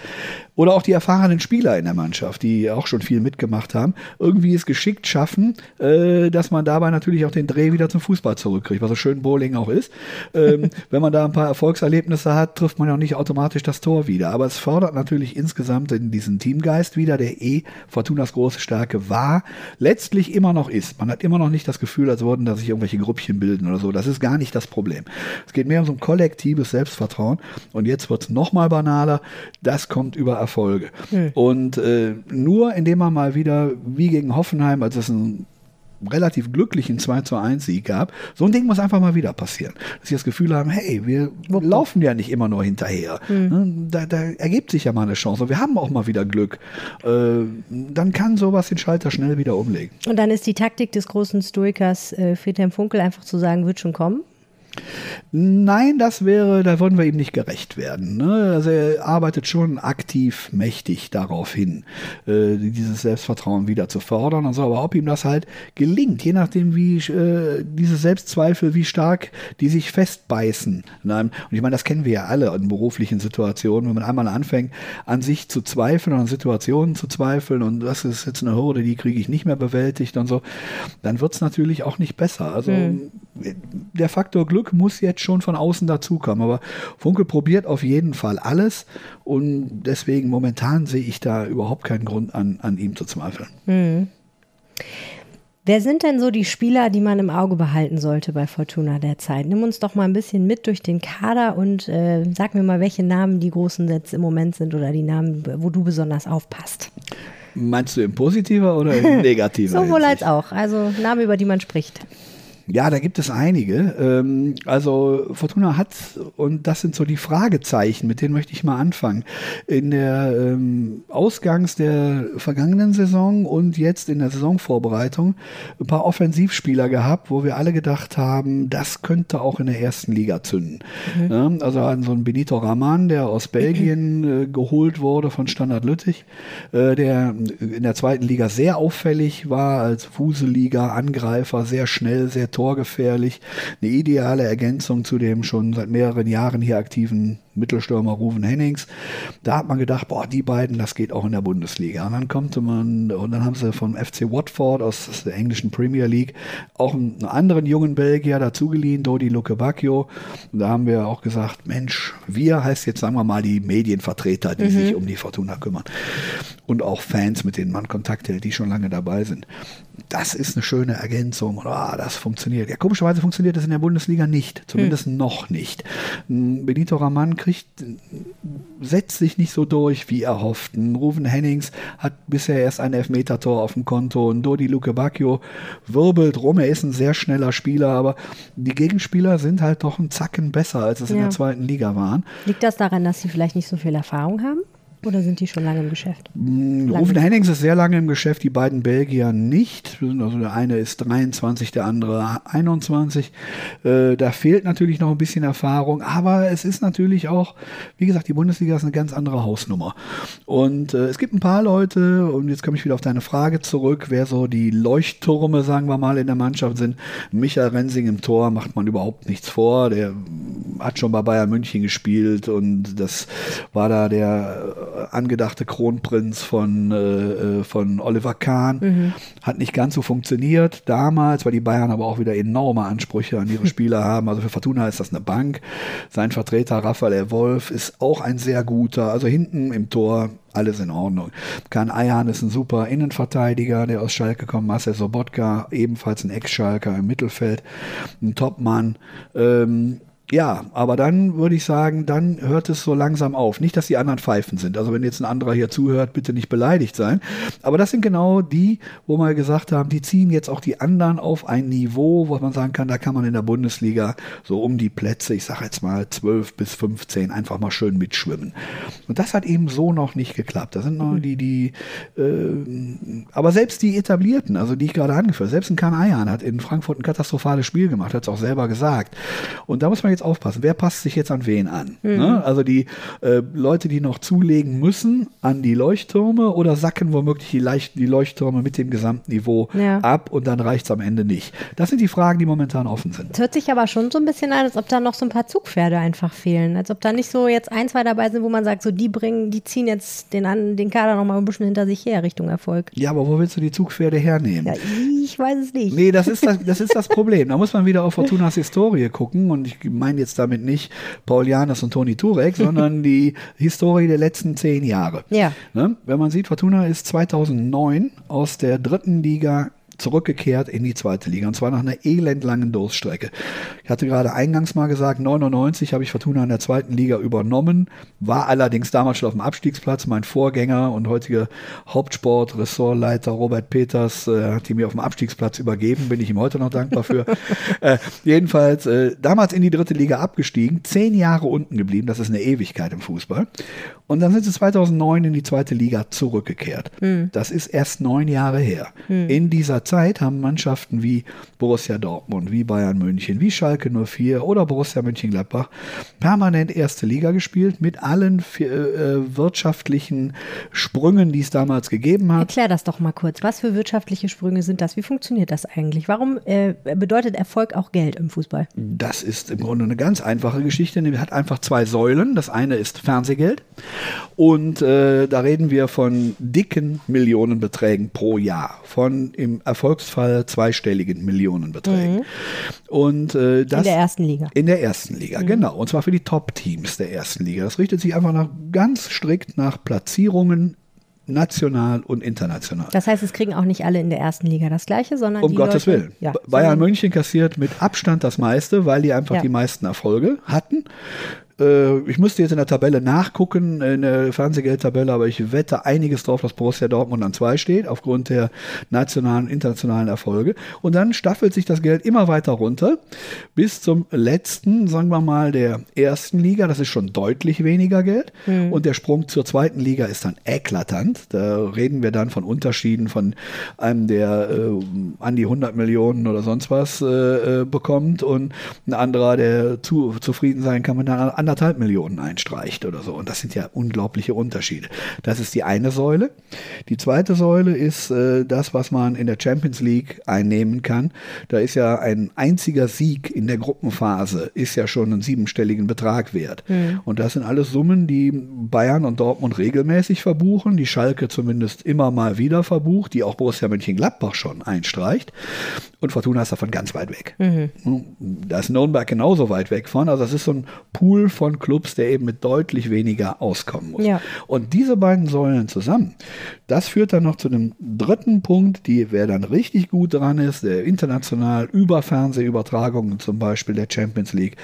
C: oder auch die erfahrenen Spieler in der Mannschaft, die auch schon viel mitgemacht haben, irgendwie es geschickt schaffen, äh, dass man dabei natürlich auch den Dreh wieder zum Fußball zurückkriegt, was so schön Bowling auch ist. Ähm, wenn man da ein paar Erfolgserlebnisse hat, trifft man ja auch nicht automatisch das Tor wieder. Aber es fordert natürlich insgesamt in diesen Teamgeist wieder, der eh Fortunas große Stärke war, letztlich immer noch ist. Man hat immer noch nicht das Gefühl, als würden da sich irgendwelche Grüppchen bilden oder so. Das ist gar nicht das Problem. Es geht mehr um so ein kollektives Selbstvertrauen. Und jetzt wird es nochmal banaler. Das kommt über Erfolge. Hm. Und äh, nur indem man mal wieder, wie gegen Hoffenheim, als es ein relativ glücklichen 2 zu 1 Sieg gab. So ein Ding muss einfach mal wieder passieren. Dass sie das Gefühl haben, hey, wir laufen ja nicht immer nur hinterher. Mhm. Da, da, ergibt sich ja mal eine Chance. Wir haben auch mal wieder Glück. Äh, dann kann sowas den Schalter schnell wieder umlegen.
A: Und dann ist die Taktik des großen Stoikers äh, Friedhelm Funkel einfach zu sagen, wird schon kommen?
C: Nein, das wäre, da würden wir ihm nicht gerecht werden. Ne? Also er arbeitet schon aktiv mächtig darauf hin, äh, dieses Selbstvertrauen wieder zu fördern und so. Aber ob ihm das halt gelingt, je nachdem, wie äh, diese Selbstzweifel, wie stark die sich festbeißen. Und ich meine, das kennen wir ja alle in beruflichen Situationen, wenn man einmal anfängt, an sich zu zweifeln und an Situationen zu zweifeln und das ist jetzt eine Hürde, die kriege ich nicht mehr bewältigt und so, dann wird es natürlich auch nicht besser. Also mhm. der Faktor Glück Glück muss jetzt schon von außen dazukommen. Aber Funkel probiert auf jeden Fall alles und deswegen momentan sehe ich da überhaupt keinen Grund an, an ihm zu zweifeln. Mhm.
A: Wer sind denn so die Spieler, die man im Auge behalten sollte bei Fortuna derzeit? Nimm uns doch mal ein bisschen mit durch den Kader und äh, sag mir mal, welche Namen die großen jetzt im Moment sind oder die Namen, wo du besonders aufpasst.
C: Meinst du im positiver oder im negativer?
A: Sowohl als auch. Also Namen, über die man spricht.
C: Ja, da gibt es einige. Ähm, also Fortuna hat, und das sind so die Fragezeichen, mit denen möchte ich mal anfangen. In der ähm, Ausgangs der vergangenen Saison und jetzt in der Saisonvorbereitung ein paar Offensivspieler gehabt, wo wir alle gedacht haben, das könnte auch in der ersten Liga zünden. Mhm. also so ein Benito Raman, der aus Belgien äh, geholt wurde von Standard Lüttich, äh, der in der zweiten Liga sehr auffällig war als Fuseliga, Angreifer, sehr schnell, sehr torgefährlich. Eine ideale Ergänzung zu dem schon seit mehreren Jahren hier aktiven Mittelstürmer Ruven Hennings. Da hat man gedacht, boah, die beiden, das geht auch in der Bundesliga. Und dann konnte man, und dann haben sie vom FC Watford aus der englischen Premier League auch einen anderen jungen Belgier dazugeliehen, Dodi Lukebakio. Und da haben wir auch gesagt, Mensch, wir heißt jetzt, sagen wir mal, die Medienvertreter, die mhm. sich um die Fortuna kümmern. Und auch Fans, mit denen man Kontakt hält, die schon lange dabei sind. Das ist eine schöne Ergänzung. Oh, das funktioniert. Ja, komischerweise funktioniert das in der Bundesliga nicht. Zumindest mhm. noch nicht. Benito Raman kriegt, setzt sich nicht so durch, wie erhofft. Ruven Hennings hat bisher erst ein Elfmeter-Tor auf dem Konto und Dodi Luke Bacchio wirbelt rum. Er ist ein sehr schneller Spieler, aber die Gegenspieler sind halt doch ein Zacken besser, als es ja. in der zweiten Liga waren.
A: Liegt das daran, dass sie vielleicht nicht so viel Erfahrung haben? Oder sind die schon lange im Geschäft?
C: Mm, Rufen Hennings ist sehr lange im Geschäft, die beiden Belgier nicht. Also der eine ist 23, der andere 21. Äh, da fehlt natürlich noch ein bisschen Erfahrung, aber es ist natürlich auch, wie gesagt, die Bundesliga ist eine ganz andere Hausnummer. Und äh, es gibt ein paar Leute, und jetzt komme ich wieder auf deine Frage zurück, wer so die Leuchttürme, sagen wir mal, in der Mannschaft sind. Michael Rensing im Tor macht man überhaupt nichts vor. Der hat schon bei Bayern München gespielt und das war da der angedachte Kronprinz von, äh, äh, von Oliver Kahn. Mhm. Hat nicht ganz so funktioniert damals, weil die Bayern aber auch wieder enorme Ansprüche an ihre Spieler haben. Also für Fortuna ist das eine Bank. Sein Vertreter Raphael Wolf ist auch ein sehr guter. Also hinten im Tor alles in Ordnung. Kahn Eihan ist ein super Innenverteidiger, der aus Schalke kommt. Marcel Sobotka, ebenfalls ein Ex-Schalker im Mittelfeld. Ein Topmann. Ähm, ja, aber dann würde ich sagen, dann hört es so langsam auf. Nicht, dass die anderen Pfeifen sind. Also wenn jetzt ein anderer hier zuhört, bitte nicht beleidigt sein. Aber das sind genau die, wo wir gesagt haben, die ziehen jetzt auch die anderen auf ein Niveau, wo man sagen kann, da kann man in der Bundesliga so um die Plätze, ich sage jetzt mal 12 bis 15, einfach mal schön mitschwimmen. Und das hat eben so noch nicht geklappt. Das sind noch die, die, äh, aber selbst die etablierten, also die ich gerade angeführt, selbst ein Kahn Eihan hat in Frankfurt ein katastrophales Spiel gemacht, hat es auch selber gesagt. Und da muss man jetzt jetzt aufpassen, wer passt sich jetzt an wen an? Ne? Also die äh, Leute, die noch zulegen müssen an die Leuchttürme oder sacken womöglich die, Leicht die Leuchttürme mit dem Gesamtniveau
A: Ja.
C: ab und dann reicht es am Ende nicht. Das sind die Fragen, die momentan offen sind.
A: Es hört sich aber schon so ein bisschen an, als ob da noch so ein paar Zugpferde einfach fehlen. Als ob da nicht so jetzt ein, zwei dabei sind, wo man sagt, so die bringen, die ziehen jetzt den, an, den Kader noch mal ein bisschen hinter sich her Richtung Erfolg.
C: Ja, aber wo willst du die Zugpferde hernehmen?
A: Ja, ich weiß es nicht.
C: Nee, das ist das, das ist das Problem. Da muss man wieder auf Fortunas Historie gucken. Und ich meine jetzt damit nicht Paul Janus und Toni Turek, sondern die Historie der letzten zehn Jahre.
A: Ja.
C: Ne? Wenn man sieht, Fortuna ist 2009 aus der dritten Liga zurückgekehrt in die zweite Liga und zwar nach einer elendlangen Durststrecke. Ich hatte gerade eingangs mal gesagt, 99 habe ich Fortuna in der zweiten Liga übernommen, war allerdings damals schon auf dem Abstiegsplatz. Mein Vorgänger und heutiger Hauptsport-Ressortleiter Robert Peters äh, hat die mir auf dem Abstiegsplatz übergeben, bin ich ihm heute noch dankbar für. äh, jedenfalls äh, damals in die dritte Liga abgestiegen, zehn Jahre unten geblieben, das ist eine Ewigkeit im Fußball. Und dann sind sie 2009 in die zweite Liga zurückgekehrt. Das ist erst neun Jahre her. In dieser Zeit haben Mannschaften wie Borussia Dortmund, wie Bayern München, wie Schalke 04 oder Borussia Mönchengladbach permanent erste Liga gespielt mit allen vi- äh, wirtschaftlichen Sprüngen, die es damals gegeben hat.
A: Erklär das doch mal kurz. Was für wirtschaftliche Sprünge sind das? Wie funktioniert das eigentlich? Warum äh, bedeutet Erfolg auch Geld im Fußball?
C: Das ist im Grunde eine ganz einfache Geschichte. nämlich hat einfach zwei Säulen. Das eine ist Fernsehgeld. Und äh, da reden wir von dicken Millionenbeträgen pro Jahr. Von im Erfolgsfall zweistelligen Millionenbeträgen. Und äh, das
A: In der ersten Liga.
C: in der ersten Liga, genau. Und zwar für die Top-Teams der ersten Liga. Das richtet sich einfach nach, ganz strikt nach Platzierungen national und international.
A: Das heißt, es kriegen auch nicht alle in der ersten Liga das Gleiche, sondern
C: Um Gottes
A: Leute,
C: Willen.
A: Ja,
C: Bayern München kassiert mit Abstand das meiste, weil die einfach
A: Ja.
C: die meisten Erfolge hatten. Äh, Ich müsste jetzt in der Tabelle nachgucken, in der Fernsehgeldtabelle, aber ich wette einiges drauf, dass Borussia Dortmund an zwei steht, aufgrund der nationalen internationalen Erfolge. Und dann staffelt sich das Geld immer weiter runter, bis zum letzten, sagen wir mal, der ersten Liga. Das ist schon deutlich weniger Geld. Und der Sprung zur zweiten Liga ist dann eklatant. Da reden wir dann von Unterschieden von einem, der äh, an die 100 Millionen oder sonst was äh, äh, bekommt und ein anderer, der zu, zufrieden sein kann, wenn er anderthalb Millionen einstreicht oder so. Und das sind ja unglaubliche Unterschiede. Das ist die eine Säule. Die zweite Säule ist äh, das, was man in der Champions League einnehmen kann. Da ist ja ein einziger Sieg in der Gruppenphase, ist ja schon einen siebenstelligen Betrag wert. Und das sind alles Summen, die Bayern und Dortmund regelmäßig verbuchen, die Schalke zumindest immer mal wieder verbucht, die auch Borussia Mönchengladbach schon einstreicht. Und Fortuna ist davon ganz weit weg. Da ist Nürnberg genauso weit weg von. Also das ist so ein Pool von Clubs, der eben mit deutlich weniger auskommen muss.
A: Ja.
C: Und diese beiden Säulen zusammen, das führt dann noch zu einem dritten Punkt, die, wer dann richtig gut dran ist, der international über Fernsehübertragungen zum Beispiel der Champions League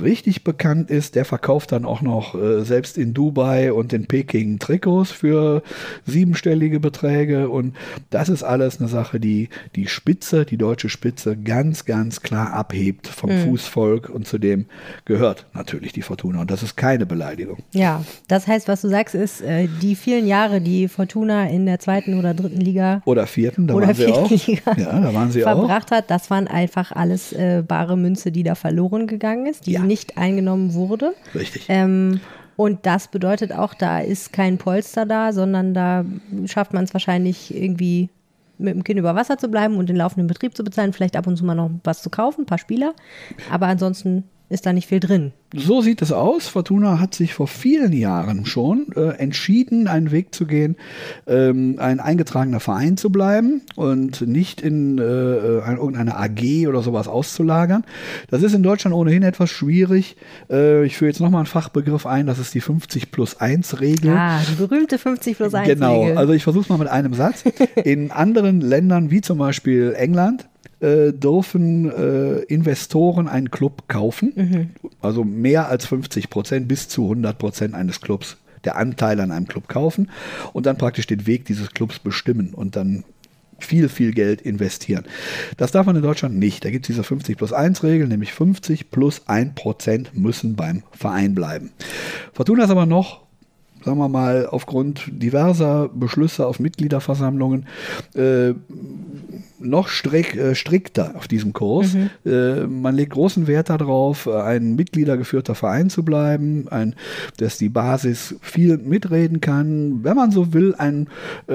C: richtig bekannt ist, der verkauft dann auch noch äh, selbst in Dubai und in Peking Trikots für siebenstellige Beträge und das ist alles eine Sache, die die Spitze, die deutsche Spitze ganz, ganz klar abhebt vom Fußvolk und zu dem gehört natürlich die Fortuna und das ist keine Beleidigung.
A: Ja, das heißt, was du sagst, ist, äh, die vielen Jahre, die Fortuna in der zweiten oder dritten Liga
C: Oder vierten, da
A: oder
C: waren sie auch.
A: vierten Liga
C: Ja, da waren sie auch.
A: verbracht hat, das waren einfach alles äh, bare Münze, die da verloren gegangen ist, die
C: Ja.
A: nicht eingenommen wurde.
C: Richtig.
A: Ähm, und das bedeutet auch, da ist kein Polster da, sondern da schafft man es wahrscheinlich irgendwie mit dem Kind über Wasser zu bleiben und den laufenden Betrieb zu bezahlen, vielleicht ab und zu mal noch was zu kaufen, ein paar Spieler. Aber ansonsten ist da nicht viel drin.
C: So sieht es aus. Fortuna hat sich vor vielen Jahren schon äh, entschieden, einen Weg zu gehen, ähm, ein eingetragener Verein zu bleiben und nicht in äh, ein, irgendeine AG oder sowas auszulagern. Das ist in Deutschland ohnehin etwas schwierig. Äh, ich führe jetzt nochmal einen Fachbegriff ein, das ist die 50 plus 1 Regel.
A: Ah, die berühmte 50 plus 1
C: Genau,
A: Regel.
C: also ich versuche es mal mit einem Satz. In anderen Ländern, wie zum Beispiel England, äh, dürfen äh, Investoren einen Club kaufen, also mehr als 50 Prozent bis zu 100 Prozent eines Clubs, der Anteil an einem Club kaufen und dann praktisch den Weg dieses Clubs bestimmen und dann viel, viel Geld investieren. Das darf man in Deutschland nicht. Da gibt es diese 50 plus 1 Regel, nämlich 50 plus 1 Prozent müssen beim Verein bleiben. Fortuna ist aber noch sagen wir mal, aufgrund diverser Beschlüsse auf Mitgliederversammlungen äh, noch strick, äh, strikter auf diesem Kurs. Mhm. Äh, man legt großen Wert darauf, ein mitgliedergeführter Verein zu bleiben, ein, dass die Basis viel mitreden kann, wenn man so will, ein, äh,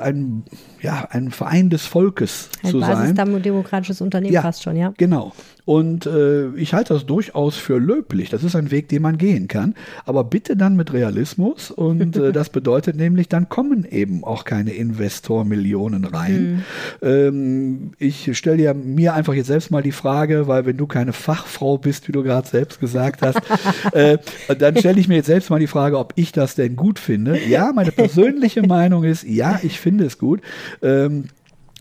C: ein, ja, ein Verein des Volkes
A: ein
C: zu sein.
A: Ein demokratisches Unternehmen
C: ja,
A: fast schon, ja.
C: Genau. Und äh, ich halte das durchaus für löblich. Das ist ein Weg, den man gehen kann. Aber bitte dann mit Realismus. Und äh, das bedeutet nämlich, dann kommen eben auch keine Investormillionen rein. Mhm. Ähm, ich stelle ja mir einfach jetzt selbst mal die Frage, weil wenn du keine Fachfrau bist, wie du gerade selbst gesagt hast, äh, dann stelle ich mir jetzt selbst mal die Frage, ob ich das denn gut finde. Ja, meine persönliche Meinung ist, ja, ich finde es gut. Ähm,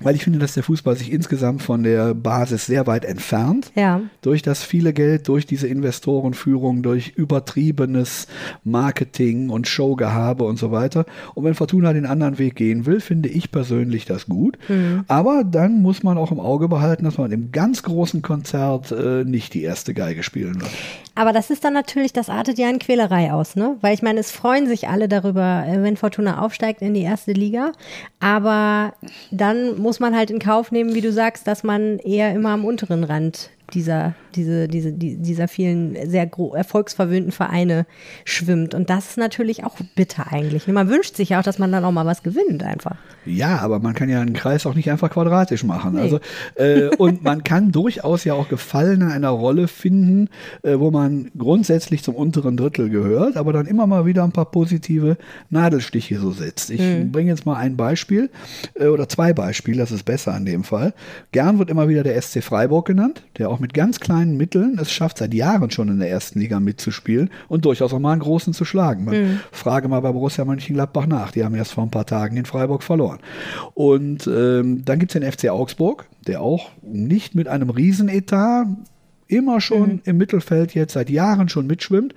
C: weil ich finde, dass der Fußball sich insgesamt von der Basis sehr weit entfernt.
A: Ja.
C: Durch das viele Geld, durch diese Investorenführung, durch übertriebenes Marketing und Showgehabe und so weiter. Und wenn Fortuna den anderen Weg gehen will, finde ich persönlich das gut. Mhm. Aber dann muss man auch im Auge behalten, dass man im ganz großen Konzert äh, nicht die erste Geige spielen wird.
A: Aber das ist dann natürlich, das artet ja in Quälerei aus, ne? Weil ich meine, es freuen sich alle darüber, äh, wenn Fortuna aufsteigt in die erste Liga. Aber dann muss man halt in Kauf nehmen, wie du sagst, dass man eher immer am unteren Rand dieser, diese, diese, dieser vielen sehr erfolgsverwöhnten Vereine schwimmt. Und das ist natürlich auch bitter eigentlich. Man wünscht sich ja auch, dass man dann auch mal was gewinnt einfach.
C: Ja, aber man kann ja einen Kreis auch nicht einfach quadratisch machen. Nee. Also, äh, und man kann durchaus ja auch Gefallen in einer Rolle finden, äh, wo man grundsätzlich zum unteren Drittel gehört, aber dann immer mal wieder ein paar positive Nadelstiche so setzt. Ich hm. bringe jetzt mal ein Beispiel äh, oder zwei Beispiele, das ist besser in dem Fall. Gern wird immer wieder der SC Freiburg genannt, der auch auch mit ganz kleinen Mitteln es schafft, seit Jahren schon in der ersten Liga mitzuspielen und durchaus auch mal einen großen zu schlagen. Mhm. Frage mal bei Borussia Mönchengladbach nach. Die haben erst vor ein paar Tagen in Freiburg verloren. Und ähm, dann gibt es den FC Augsburg, der auch nicht mit einem Riesenetat immer schon mhm. im Mittelfeld jetzt seit Jahren schon mitschwimmt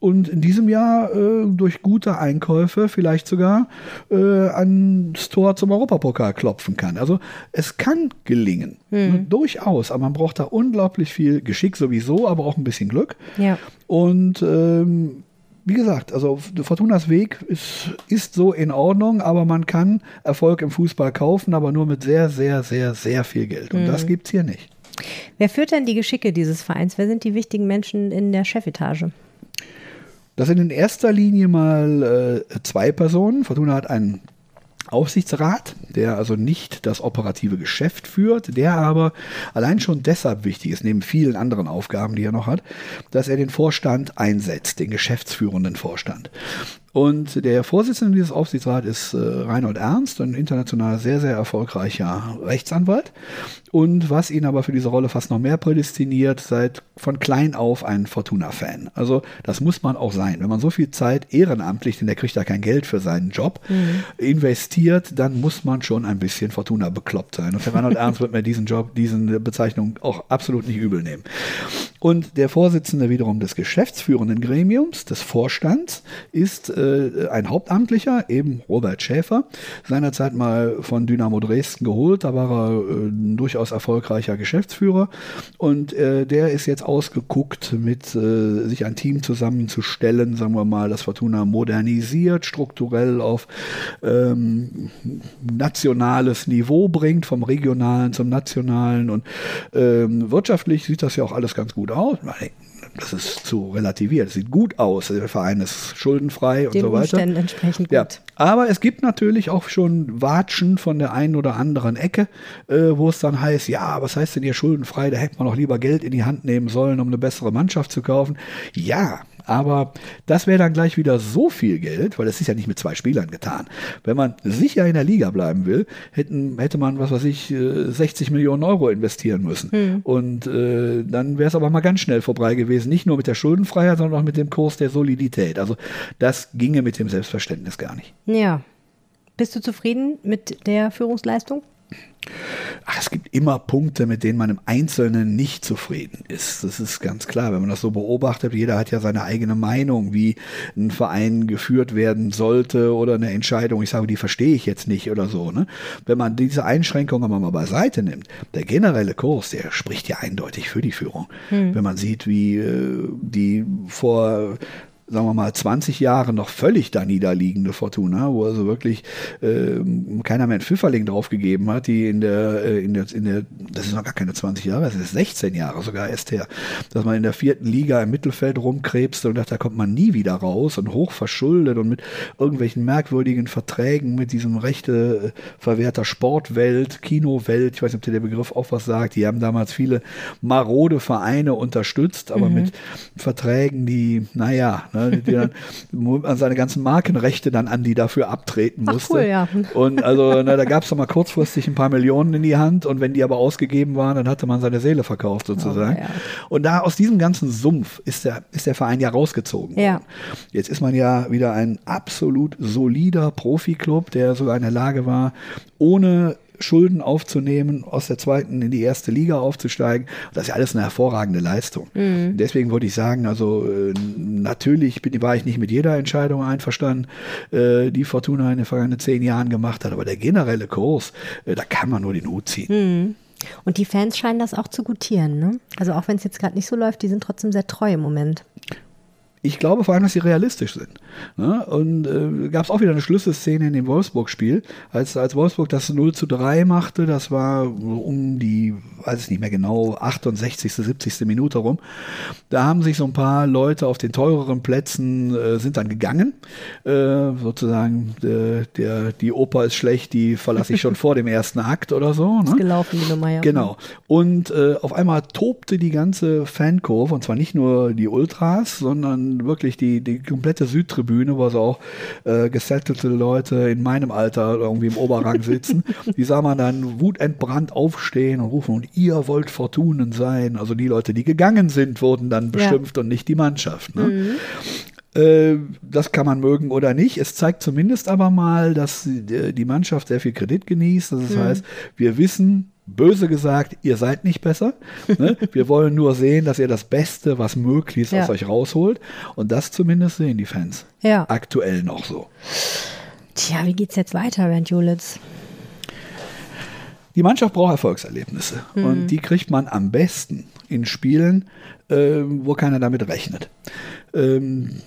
C: und in diesem Jahr äh, durch gute Einkäufe vielleicht sogar äh, ans Tor zum Europapokal klopfen kann. Also es kann gelingen, mhm. durchaus, aber man braucht da unglaublich viel Geschick sowieso, aber auch ein bisschen Glück.
A: Ja.
C: Und ähm, wie gesagt, also Fortunas Weg ist, ist so in Ordnung, aber man kann Erfolg im Fußball kaufen, aber nur mit sehr, sehr, sehr, sehr viel Geld. Und mhm. das gibt es hier nicht.
A: Wer führt denn die Geschicke dieses Vereins? Wer sind die wichtigen Menschen in der Chefetage?
C: Das sind in erster Linie mal äh, zwei Personen. Fortuna hat einen Aufsichtsrat, der also nicht das operative Geschäft führt, der aber allein schon deshalb wichtig ist, neben vielen anderen Aufgaben, die er noch hat, dass er den Vorstand einsetzt, den geschäftsführenden Vorstand. Und der Vorsitzende dieses Aufsichtsrats ist äh, Reinhold Ernst, ein international sehr, sehr erfolgreicher Rechtsanwalt. Und was ihn aber für diese Rolle fast noch mehr prädestiniert, seit von klein auf ein Fortuna-Fan. Also das muss man auch sein. Wenn man so viel Zeit ehrenamtlich, denn der kriegt ja kein Geld für seinen Job, mhm. investiert, dann muss man schon ein bisschen Fortuna bekloppt sein. Und der Reinhold Ernst wird mir diesen Job, diese Bezeichnung auch absolut nicht übel nehmen. Und der Vorsitzende wiederum des geschäftsführenden Gremiums, des Vorstands, ist äh, ein Hauptamtlicher, eben Robert Schäfer, seinerzeit mal von Dynamo Dresden geholt. Da war er äh, durchaus erfolgreicher Geschäftsführer. Und äh, der ist jetzt ausgeguckt, mit äh, sich ein Team zusammenzustellen, sagen wir mal, das Fortuna modernisiert, strukturell auf ähm, nationales Niveau bringt, vom regionalen zum nationalen. Und ähm, wirtschaftlich sieht das ja auch alles ganz gut aus. Das ist zu relativiert. Es sieht gut aus. Der Verein ist schuldenfrei und
A: Den
C: so weiter.
A: Umständen entsprechend gut.
C: Ja. Aber es gibt natürlich auch schon Watschen von der einen oder anderen Ecke, äh, wo es dann heißt, ja, was heißt denn hier schuldenfrei? Da hätte man noch lieber Geld in die Hand nehmen sollen, um eine bessere Mannschaft zu kaufen. Ja, aber das wäre dann gleich wieder so viel Geld, weil das ist ja nicht mit zwei Spielern getan. Wenn man sicher in der Liga bleiben will, hätten, hätte man, was weiß ich, 60 äh, Millionen Euro investieren müssen. Hm. Und äh, dann wäre es aber mal ganz schnell vorbei gewesen. Nicht nur mit der Schuldenfreiheit, sondern auch mit dem Kurs der Solidität. Also das ginge mit dem Selbstverständnis gar nicht.
A: Ja. Bist du zufrieden mit der Führungsleistung?
C: Ach, es gibt immer Punkte, mit denen man im Einzelnen nicht zufrieden ist. Das ist ganz klar, wenn man das so beobachtet. Jeder hat ja seine eigene Meinung, wie ein Verein geführt werden sollte oder eine Entscheidung. Ich sage, die verstehe ich jetzt nicht oder so. Ne? Wenn man diese Einschränkungen mal beiseite nimmt, der generelle Kurs, der spricht ja eindeutig für die Führung. Hm. Wenn man sieht, wie äh, die vor sagen wir mal, 20 Jahre noch völlig da niederliegende Fortuna, wo also wirklich äh, keiner mehr einen Pfifferling draufgegeben hat, die in der, äh, in der, in der, das ist noch gar keine 20 Jahre, das ist 16 Jahre sogar erst her, dass man in der vierten Liga im Mittelfeld rumkrebste und dachte, da kommt man nie wieder raus und hoch verschuldet und mit irgendwelchen merkwürdigen Verträgen mit diesem rechte äh, verwehrter Sportwelt, Kinowelt, ich weiß nicht, ob dir der Begriff auch was sagt, die haben damals viele marode Vereine unterstützt, aber mhm. mit Verträgen, die, naja, ne, die dann an seine ganzen Markenrechte dann an die dafür abtreten musste. Ach cool, ja. Und also na, da gab es doch mal kurzfristig ein paar Millionen in die Hand und wenn die aber ausgegeben waren, dann hatte man seine Seele verkauft sozusagen. Oh, ja. Und da aus diesem ganzen Sumpf ist der, ist der Verein ja rausgezogen. Ja. Jetzt ist man ja wieder ein absolut solider Profiklub, der sogar in der Lage war, ohne Schulden aufzunehmen, aus der zweiten in die erste Liga aufzusteigen. Das ist ja alles eine hervorragende Leistung. Mhm. Deswegen würde ich sagen, also äh, natürlich bin, war ich nicht mit jeder Entscheidung einverstanden, äh, die Fortuna in den vergangenen zehn Jahren gemacht hat, aber der generelle Kurs, äh, da kann man nur den Hut ziehen.
A: Mhm. Und die Fans scheinen das auch zu gutieren. Ne? Also auch wenn es jetzt gerade nicht so läuft, die sind trotzdem sehr treu im Moment.
C: Ich glaube vor allem, dass sie realistisch sind. Ne? Und äh, gab es auch wieder eine Schlüsselszene in dem Wolfsburg-Spiel, als, als Wolfsburg das 0 zu 3 machte, das war um die, weiß ich nicht mehr genau, 68., 70. Minute rum. Da haben sich so ein paar Leute auf den teureren Plätzen, äh, sind dann gegangen. Äh, sozusagen, der, der, die Oper ist schlecht, die verlasse ich schon vor dem ersten Akt oder so.
A: Ne? Ist gelaufen, die Nummer, ja.
C: Genau. Und äh, auf einmal tobte die ganze Fankurve, und zwar nicht nur die Ultras, sondern wirklich die, die komplette Südtribüne, wo so auch äh, gesettelte Leute in meinem Alter irgendwie im Oberrang sitzen. die sah man dann wutentbrannt aufstehen und rufen, und ihr wollt Fortunen sein. Also die Leute, die gegangen sind, wurden dann beschimpft ja. und nicht die Mannschaft. Ne? Mhm äh, das kann man mögen oder nicht. Es zeigt zumindest aber mal, dass die Mannschaft sehr viel Kredit genießt. Das mhm. heißt, wir wissen, böse gesagt, ihr seid nicht besser. Ne? Wir wollen nur sehen, dass ihr das Beste, was möglich ist, ja. aus euch rausholt. Und das zumindest sehen die Fans. Ja. Aktuell noch so.
A: Tja, wie geht's jetzt weiter, Bernd Julitz?
C: Die Mannschaft braucht Erfolgserlebnisse. Mhm. Und die kriegt man am besten in Spielen, äh, wo keiner damit rechnet. Ähm,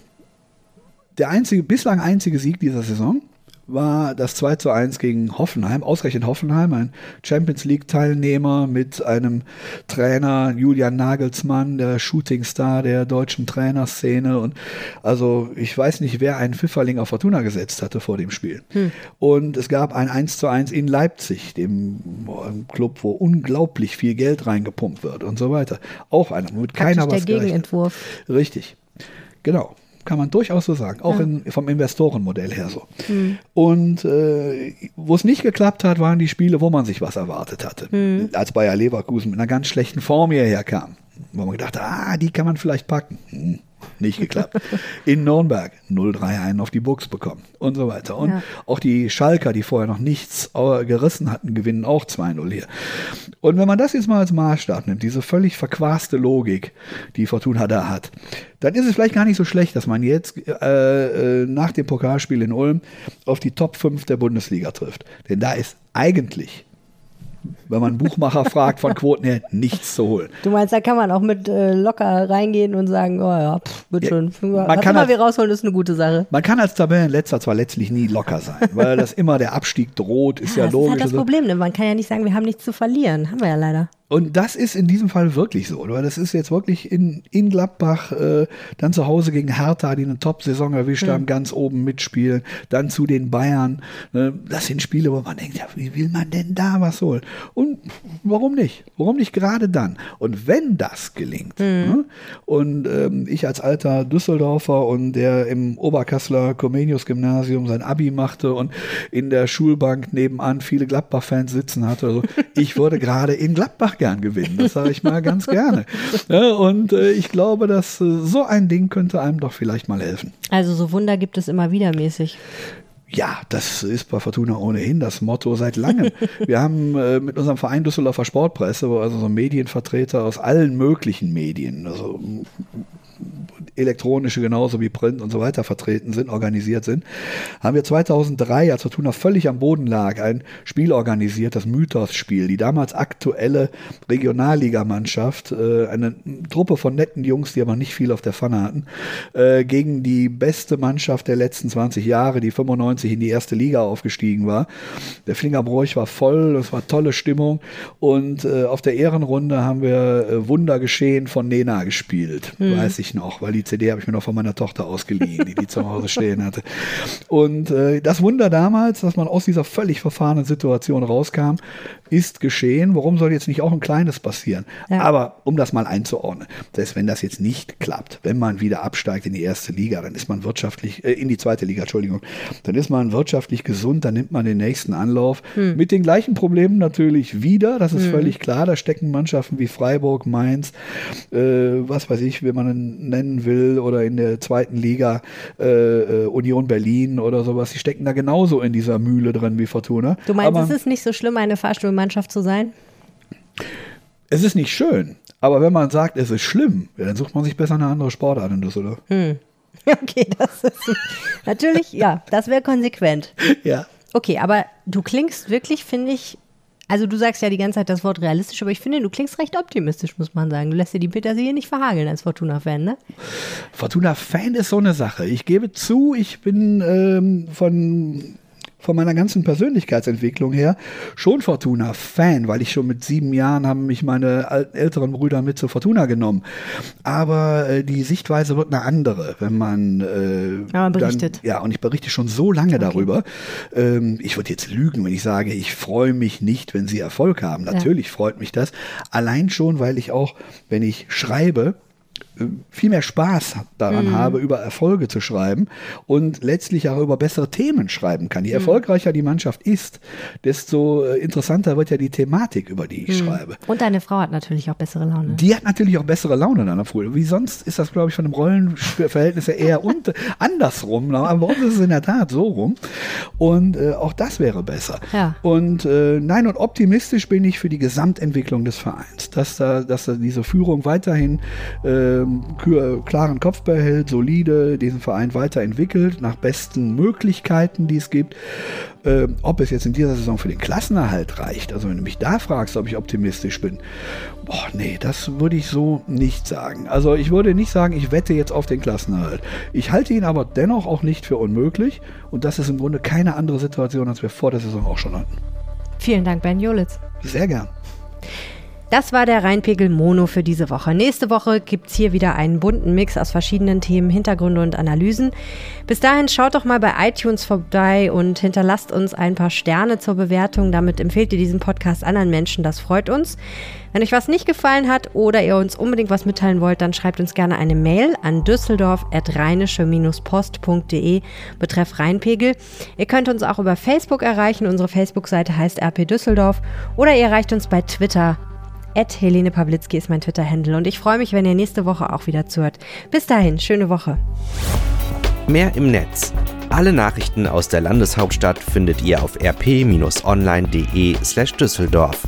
C: der einzige, bislang einzige Sieg dieser Saison war das 2 zu 1 gegen Hoffenheim, ausgerechnet Hoffenheim, ein Champions League-Teilnehmer mit einem Trainer, Julian Nagelsmann, der Shootingstar der deutschen Trainerszene. Und also ich weiß nicht, wer einen Pfifferling auf Fortuna gesetzt hatte vor dem Spiel. Hm. Und es gab ein 1 zu 1 in Leipzig, dem Club, wo unglaublich viel Geld reingepumpt wird und so weiter. Auch einer, mit keiner
A: was der Gegenentwurf.
C: Richtig. Genau kann man durchaus so sagen, auch ja. in, vom Investorenmodell her so. Mhm. Und äh, wo es nicht geklappt hat, waren die Spiele, wo man sich was erwartet hatte. Mhm. Als Bayer Leverkusen mit einer ganz schlechten Form hierher kam, wo man gedacht hat, ah, die kann man vielleicht packen. Hm nicht geklappt. In Nürnberg 0-3 einen auf die Buchs bekommen und so weiter. Und ja. auch die Schalker, die vorher noch nichts gerissen hatten, gewinnen auch 2-0 hier. Und wenn man das jetzt mal als Maßstab nimmt, diese völlig verquaste Logik, die Fortuna da hat, dann ist es vielleicht gar nicht so schlecht, dass man jetzt äh, äh nach dem Pokalspiel in Ulm auf die Top 5 der Bundesliga trifft. Denn da ist eigentlich wenn man einen Buchmacher fragt, von Quoten her nichts zu holen.
A: Du meinst, da kann man auch mit äh, locker reingehen und sagen, oh ja, pff, wird ja, schon.
C: Man Was kann
A: immer wir rausholen, ist eine gute Sache.
C: Man kann als Tabellenletzter zwar letztlich nie locker sein, weil das immer der Abstieg droht, ist ja, ja logisch. Das ist
A: halt das Problem, ne? man kann ja nicht sagen, wir haben nichts zu verlieren. Haben wir ja leider.
C: Und das ist in diesem Fall wirklich so, weil das ist jetzt wirklich in, in Gladbach, äh, dann zu Hause gegen Hertha, die eine Top-Saison erwischt mhm. haben, ganz oben mitspielen, dann zu den Bayern. Ne? Das sind Spiele, wo man denkt, ja, wie will man denn da was holen? Und warum nicht? Warum nicht gerade dann? Und wenn das gelingt, mhm. ne? und ähm, ich als alter Düsseldorfer und der im Oberkassler Comenius-Gymnasium sein Abi machte und in der Schulbank nebenan viele Gladbach-Fans sitzen hatte, also ich würde gerade in Gladbach gern gewinnen. Das sage ich mal ganz gerne. Und äh, ich glaube, dass äh, so ein Ding könnte einem doch vielleicht mal helfen.
A: Also so Wunder gibt es immer wieder mäßig.
C: Ja, das ist bei Fortuna ohnehin das Motto seit langem. Wir haben äh, mit unserem Verein Düsseldorfer Sportpresse, also so Medienvertreter aus allen möglichen Medien, also elektronische genauso wie Print und so weiter vertreten sind, organisiert sind, haben wir 2003, als Fortuna völlig am Boden lag, ein Spiel organisiert, das Mythos-Spiel. Die damals aktuelle Regionalligamannschaft, äh, eine Truppe von netten Jungs, die aber nicht viel auf der Pfanne hatten, äh, gegen die beste Mannschaft der letzten 20 Jahre, die 95 in die erste Liga aufgestiegen war. Der Flingerbräuch war voll, es war tolle Stimmung und äh, auf der Ehrenrunde haben wir äh, Wunder geschehen von Nena gespielt, mhm. weiß ich noch, weil die CD habe ich mir noch von meiner Tochter ausgeliehen, die die zu Hause stehen hatte. Und äh, das Wunder damals, dass man aus dieser völlig verfahrenen Situation rauskam, ist geschehen. Warum soll jetzt nicht auch ein kleines passieren? Ja. Aber um das mal einzuordnen, selbst wenn das jetzt nicht klappt, wenn man wieder absteigt in die erste Liga, dann ist man wirtschaftlich, äh, in die zweite Liga, Entschuldigung, dann ist man wirtschaftlich gesund, dann nimmt man den nächsten Anlauf. Hm. Mit den gleichen Problemen natürlich wieder, das ist hm. völlig klar. Da stecken Mannschaften wie Freiburg, Mainz, äh, was weiß ich, wie man nennen will, oder in der zweiten Liga äh, äh, Union Berlin oder sowas, die stecken da genauso in dieser Mühle drin wie Fortuna.
A: Du meinst, Aber, es ist nicht so schlimm, eine Fahrstuhlmannschaft zu sein?
C: Es ist nicht schön. Aber wenn man sagt, es ist schlimm, ja, dann sucht man sich besser eine andere Sportart in Düsseldorf. Hm.
A: Okay, das ist natürlich, ja, das wäre konsequent.
C: Ja.
A: Okay, aber du klingst wirklich, finde ich, also du sagst ja die ganze Zeit das Wort realistisch, aber ich finde, du klingst recht optimistisch, muss man sagen. Du lässt dir die Petersilie nicht verhageln als Fortuna-Fan, ne?
C: Fortuna-Fan ist so eine Sache. Ich gebe zu, ich bin ähm, von von meiner ganzen Persönlichkeitsentwicklung her schon Fortuna-Fan, weil ich schon mit sieben Jahren haben mich meine älteren Brüder mit zur Fortuna genommen. Aber äh, die Sichtweise wird eine andere, wenn man, äh,
A: ja, berichtet.
C: Dann, ja, und ich berichte schon so lange okay. darüber. Ähm, ich würde jetzt lügen, wenn ich sage, ich freue mich nicht, wenn sie Erfolg haben. Natürlich ja. freut mich das. Allein schon, weil ich auch, wenn ich schreibe, viel mehr Spaß daran mhm. habe, über Erfolge zu schreiben und letztlich auch über bessere Themen schreiben kann. Je mhm. erfolgreicher die Mannschaft ist, desto äh, interessanter wird ja die Thematik, über die ich mhm. schreibe.
A: Und deine Frau hat natürlich auch bessere Laune.
C: Die hat natürlich auch bessere Laune dann Wie sonst ist das, glaube ich, von dem Rollenverhältnis eher und andersrum. Aber bei uns ist es in der Tat so rum. Und äh, auch das wäre besser.
A: Ja.
C: Und äh, nein, und optimistisch bin ich für die Gesamtentwicklung des Vereins, dass da, dass da diese Führung weiterhin äh, ähm, klaren Kopf behält, solide diesen Verein weiterentwickelt, nach besten Möglichkeiten, die es gibt. Ähm, ob es jetzt in dieser Saison für den Klassenerhalt reicht, also wenn du mich da fragst, ob ich optimistisch bin, boah, nee, das würde ich so nicht sagen. Also ich würde nicht sagen, ich wette jetzt auf den Klassenerhalt. Ich halte ihn aber dennoch auch nicht für unmöglich und das ist im Grunde keine andere Situation, als wir vor der Saison auch schon hatten.
A: Vielen Dank, Ben Jolitz.
C: Sehr gern.
A: Das war der Rheinpegel Mono für diese Woche. Nächste Woche gibt es hier wieder einen bunten Mix aus verschiedenen Themen, Hintergründe und Analysen. Bis dahin schaut doch mal bei iTunes vorbei und hinterlasst uns ein paar Sterne zur Bewertung. Damit empfehlt ihr diesen Podcast anderen Menschen. Das freut uns. Wenn euch was nicht gefallen hat oder ihr uns unbedingt was mitteilen wollt, dann schreibt uns gerne eine Mail an düsseldorf.rheinische-post.de betreff Rheinpegel. Ihr könnt uns auch über Facebook erreichen. Unsere Facebook-Seite heißt RP Düsseldorf oder ihr erreicht uns bei Twitter At Helene Pawlitzki ist mein Twitter-Handle und ich freue mich, wenn ihr nächste Woche auch wieder zuhört. Bis dahin, schöne Woche.
B: Mehr im Netz. Alle Nachrichten aus der Landeshauptstadt findet ihr auf rp-online.de slash Düsseldorf.